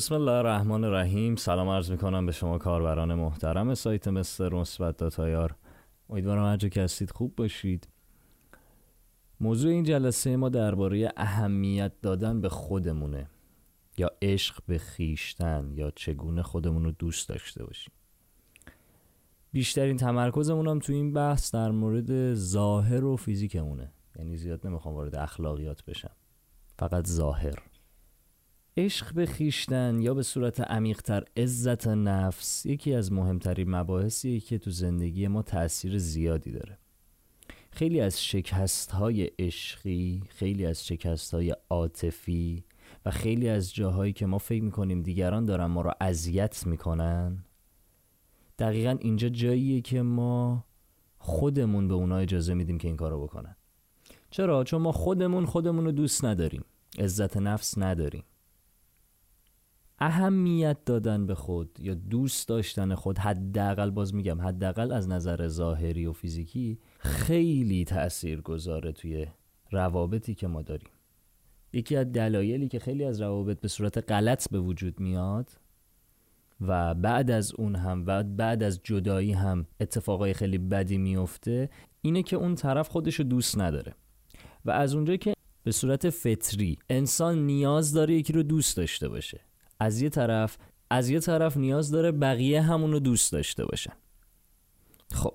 بسم الله الرحمن الرحیم. سلام عرض می‌کنم به شما کاربران محترم سایت مستر مثبت داتایار. امیدوارم هر جا که هستید خوب باشید. موضوع این جلسه ما درباره اهمیت دادن به خودمونه. یا عشق به خیشتن یا چگونه خودمون رو دوست داشته باشیم. بیشترین تمرکزمون هم تو این بحث در مورد ظاهر و فیزیکمونه. یعنی زیاد نمی‌خوام وارد اخلاقیات بشم. فقط ظاهر. عشق به خیشتن یا به صورت عمیقتر عزت نفس یکی از مهمترین مباحثیه که تو زندگی ما تاثیر زیادی داره. خیلی از شکست های عشقی خیلی از شکست های عاطفی و خیلی از جاهایی که ما فکر می‌کنیم دیگران دارن ما رو اذیت می‌کنن دقیقا اینجا جاییه که ما خودمون به اونا اجازه میدیم که این کارو بکنن. چرا؟ چون ما خودمون خودمون رو دوست نداریم. عزت نفس نداریم. اهمیت دادن به خود یا دوست داشتن خود حداقل باز میگم حداقل از نظر ظاهری و فیزیکی خیلی تأثیر گذاره توی روابطی که ما داریم. یکی از دلایلی که خیلی از روابط به صورت غلط به وجود میاد و بعد از اون هم و بعد از جدایی هم اتفاقای خیلی بدی میفته اینه که اون طرف خودشو دوست نداره. و از اونجایی که به صورت فطری انسان نیاز داره یکی رو دوست داشته باشه. از یه طرف از یه طرف نیاز داره بقیه همون رو دوست داشته باشن. خب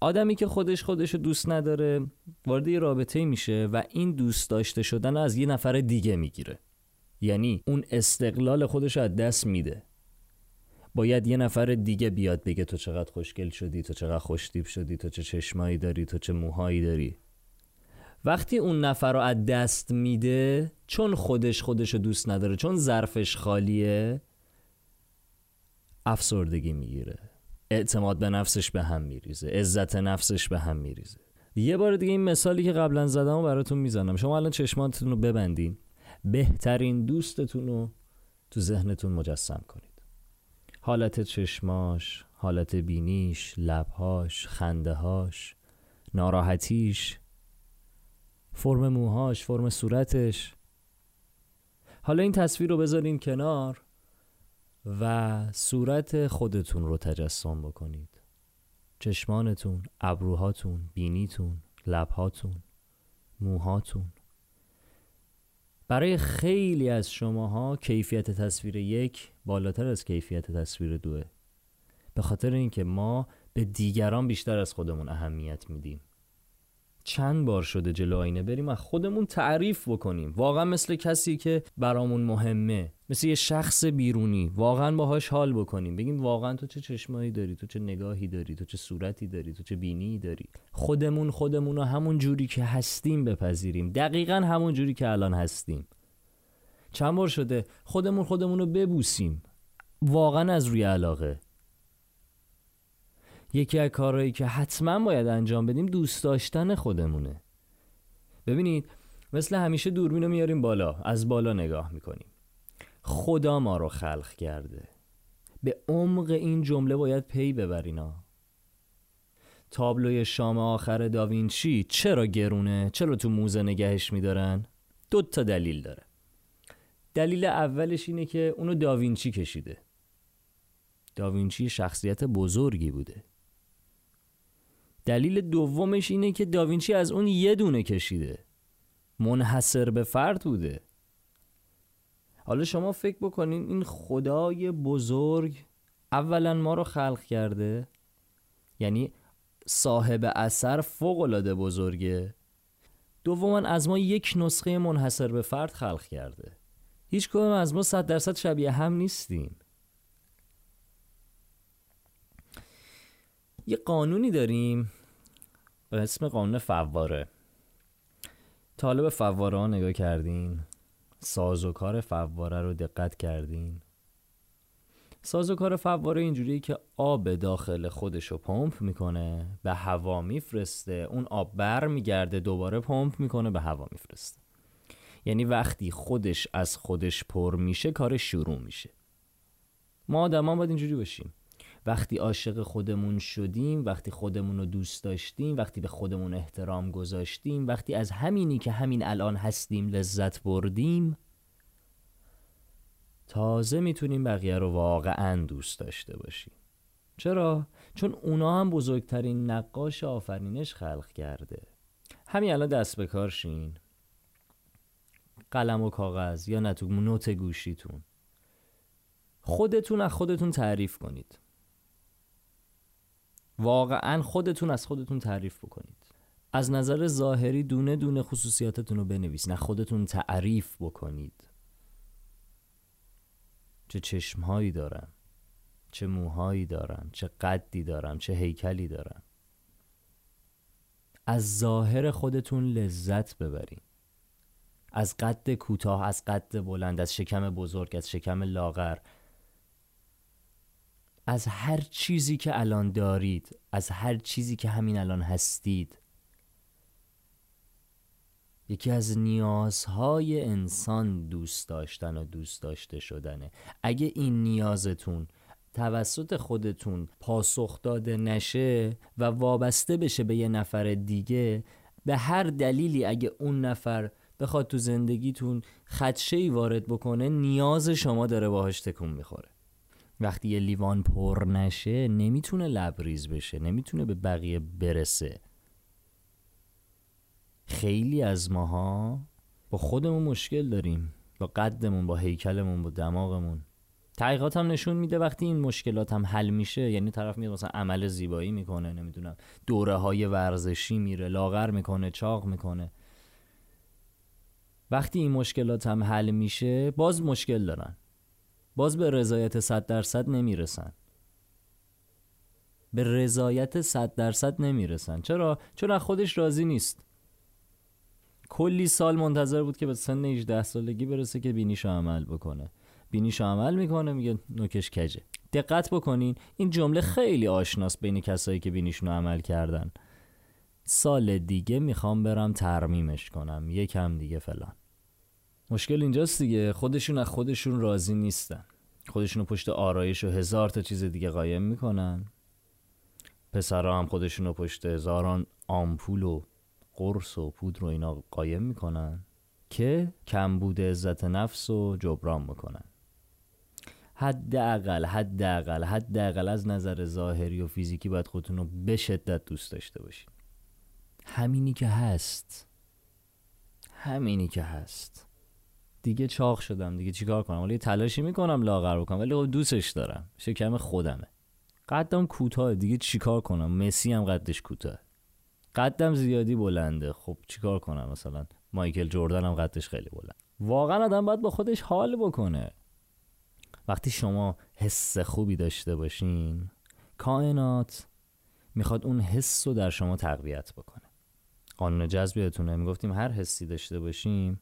آدمی که خودش خودش رو دوست نداره وارد یه رابطه میشه و این دوست داشته شدن از یه نفر دیگه می‌گیره. یعنی اون استقلال خودش رو از دست میده. باید یه نفر دیگه بیاد بگه تو چقدر خوشگل شدی تو چقدر خوشتیب شدی تو چه چشمایی داری تو چه موهایی داری. وقتی اون نفر رو از دست میده چون خودش خودش رو دوست نداره چون ظرفش خالیه افسردگی می‌گیره. اعتماد به نفسش به هم میریزه عزت نفسش به هم میریزه. یه بار دیگه این مثالی که قبلا زدم و براتون می‌زنم. شما الان چشماتتون رو ببندین. بهترین دوستتون رو تو ذهنتون مجسم کنید. حالت چشماش حالت بینیش لبهاش خندهاش ناراحتیش فرم موهاش فرم صورتش. حالا این تصویر رو بذارین کنار و صورت خودتون رو تجسم بکنید. چشمانتون، ابروهاتون، بینیتون، لبهاتون، موهاتون. برای خیلی از شماها کیفیت تصویر یک بالاتر از کیفیت تصویر دوه. به خاطر اینکه ما به دیگران بیشتر از خودمون اهمیت میدیم. چند بار شده جلو آینه بریم و خودمون تعریف بکنیم. واقعا مثل کسی که برامون مهمه مثل یه شخص بیرونی. واقعا باهاش حال بکنیم. بگیم واقعا تو چه چشمایی داری؟ تو چه نگاهی داری؟ تو چه صورتی داری؟ تو چه بینی داری؟ خودمون خودمون رو همون جوری که هستیم بپذیریم. دقیقا همون جوری که الان هستیم. چند بار شده؟ خودمون خودمون رو ببوسیم. واقعا از روی علاقه. یکی از کارهایی که حتما باید انجام بدیم دوست داشتن خودمونه. ببینید مثل همیشه دوربین رو میاریم بالا از بالا نگاه می‌کنیم. خدا ما رو خلق کرده. به عمق این جمله باید پی ببرینا تابلوی شام آخر داوینچی چرا گرونه؟ چرا تو موزه نگهش میدارن؟ دو تا دلیل داره. دلیل اولش اینه که اونو داوینچی کشیده. داوینچی شخصیت بزرگی بوده. دلیل دومش اینه که داوینچی از اون یه دونه کشیده. منحصر به فرد بوده. حالا شما فکر بکنین این خدای بزرگ اولا ما رو خلق کرده. یعنی صاحب اثر فوق العاده بزرگه. دوما از ما یک نسخه منحصر به فرد خلق کرده. هیچ کدوم از ما صد درصد شبیه هم نیستیم. یه قانونی داریم. به اسم قانون فواره. طالب فواره ها نگاه کردین؟ ساز و کار فواره رو دقت کردین؟ ساز و کار فواره اینجوریه که آب داخل خودش رو پمپ می‌کنه به هوا میفرسته اون آب بر میگرده دوباره پمپ می‌کنه به هوا میفرسته. یعنی وقتی خودش از خودش پر میشه کار شروع میشه. ما آدم باید اینجوری باشیم. وقتی عاشق خودمون شدیم وقتی خودمون رو دوست داشتیم وقتی به خودمون احترام گذاشتیم وقتی از همینی که همین الان هستیم لذت بردیم تازه می‌تونیم بقیه رو واقعا دوست داشته باشیم. چرا؟ چون اونا هم بزرگترین نقاش آفرینش خلق کرده. همین الان دست به کار شین قلم و کاغذ یا نه نوت گوشیتون. خودتون از خودتون تعریف کنید. واقعا خودتون از خودتون تعریف بکنید. از نظر ظاهری دونه دونه خصوصیاتتون رو بنویسید نه خودتون تعریف بکنید. چه چشمهایی دارم چه موهایی دارم چه قدی دارم چه هیکلی دارم از ظاهر خودتون لذت ببرین. از قد کوتاه از قد بلند از شکم بزرگ از شکم لاغر. از هر چیزی که الان دارید از هر چیزی که همین الان هستید. یکی از نیازهای انسان دوست داشتن و دوست داشته شدنه. اگه این نیازتون توسط خودتون پاسخ داده نشه و وابسته بشه به یه نفر دیگه به هر دلیلی اگه اون نفر بخواد تو زندگیتون خدشه ای وارد بکنه نیاز شما داره باهاش تکون می‌خوره. وقتی یه لیوان پر نشه نمی‌تونه لبریز بشه نمی‌تونه به بقیه برسه. خیلی از ماها با خودمون مشکل داریم با قدمون با هیکلمون با دماغمون. تحقیقات هم نشون میده وقتی این مشکلات هم حل میشه یعنی طرف میاد مثلا عمل زیبایی می‌کنه نمی‌دونم دوره های ورزشی میره لاغر می‌کنه چاق می‌کنه. وقتی این مشکلات هم حل میشه باز مشکل دارن. باز به رضایت صد درصد نمی‌رسن. به رضایت صد درصد نمی‌رسن. چرا؟ چون خودش راضی نیست. کلی سال منتظر بود که به سن 18 سالگی برسه که بینیشو عمل بکنه. بینیشو عمل می‌کنه میگه نوکش کجه. دقت بکنین این جمله خیلی آشناست بین کسایی که بینیشون عمل کردن. سال دیگه می‌خوام برم ترمیمش کنم. یکم دیگه فلان. مشکل اینجاست دیگه. خودشون از خودشون راضی نیستن. خودشونو پشت آرایش و هزار تا چیز دیگه قایم می‌کنن. پسرها هم خودشونو پشت هزاران آمپول و قرص و پودر و اینا قایم می‌کنن که کمبود عزت نفس و جبران می‌کنن حداقل حداقل حداقل از نظر ظاهری و فیزیکی باید خودتون رو به شدت دوست داشته باشین. همینی که هست. همینی که هست. دیگه چاق شدم دیگه چیکار کنم؟ ولی تلاشی می‌کنم لاغر بکنم ولی خب دوستش دارم. شکم خودمه. قدم کوتاه. دیگه چیکار کنم؟ مسی هم قدش کوتاه. قدم زیادی بلنده. خب چیکار کنم مثلا؟ مایکل جردن هم قدش خیلی بلند. واقعا آدم باید با خودش حال بکنه. وقتی شما حس خوبی داشته باشین کائنات می‌خواد اون حس رو در شما تقویت بکنه. قانون جذب یادتونه. می‌گفتیم هر حسی داشته باشیم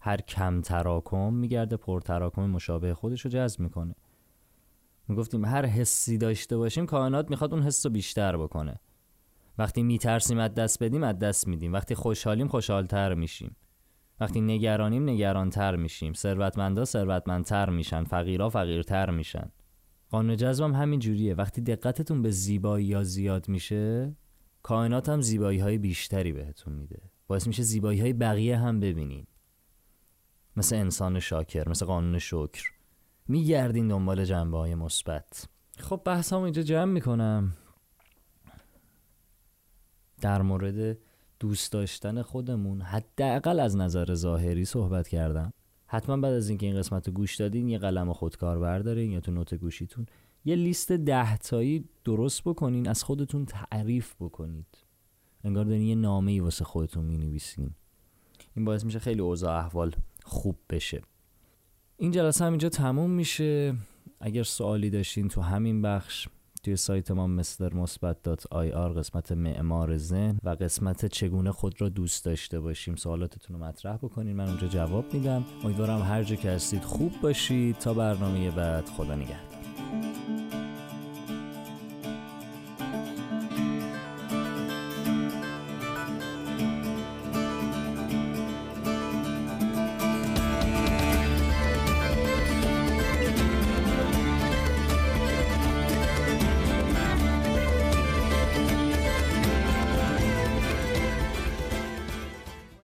هر کم تراکم میگرده پر تراکم مشابه خودش رو جذب می‌کنه. می‌گفتیم هر حسی داشته باشیم کائنات می‌خواد اون حس رو بیشتر بکنه. وقتی میترسیم از دست بدیم از دست میدیم. وقتی خوشحالیم خوشحالتر میشیم. وقتی نگرانیم نگرانتر میشیم. ثروتمندا ثروتمندتر میشن. فقیرا فقیرتر میشن. قانون جذبم همین جوریه. وقتی دقتتون به زیبایی یا زیاد میشه کائنات هم زیبایی های بیشتری بهتون میده. باعث میشه زیبایی های بقیه هم ببینین. مثل انسان شاکر مثل قانون شکر. میگردین دنبال جنبه های مثبت. خب بحث اینجا جمع می‌کنم. در مورد دوست داشتن خودمون حداقل از نظر ظاهری صحبت کردم. حتما بعد از اینکه این قسمت رو گوش دادین یه قلم خودکار بردارین یا تو نوت گوشیتون. یه لیست ده تایی درست بکنین از خودتون تعریف بکنید. انگار دارین یه نامه ای واسه خودتون می نویسین این باعث میشه خیلی اوضاع احوال خوب بشه. این جلسه هم اینجا تموم میشه. اگر سوالی داشتین تو همین بخش توی سایت ما مستر مثبت آر قسمت معمار ذهن و قسمت چگونه خود را دوست داشته باشیم. سوالاتتون رو مطرح بکنین من اونجا جواب میدم. امیدوارم هر جا که هستید خوب باشید. تا برنامه بعد خدا نگهدار.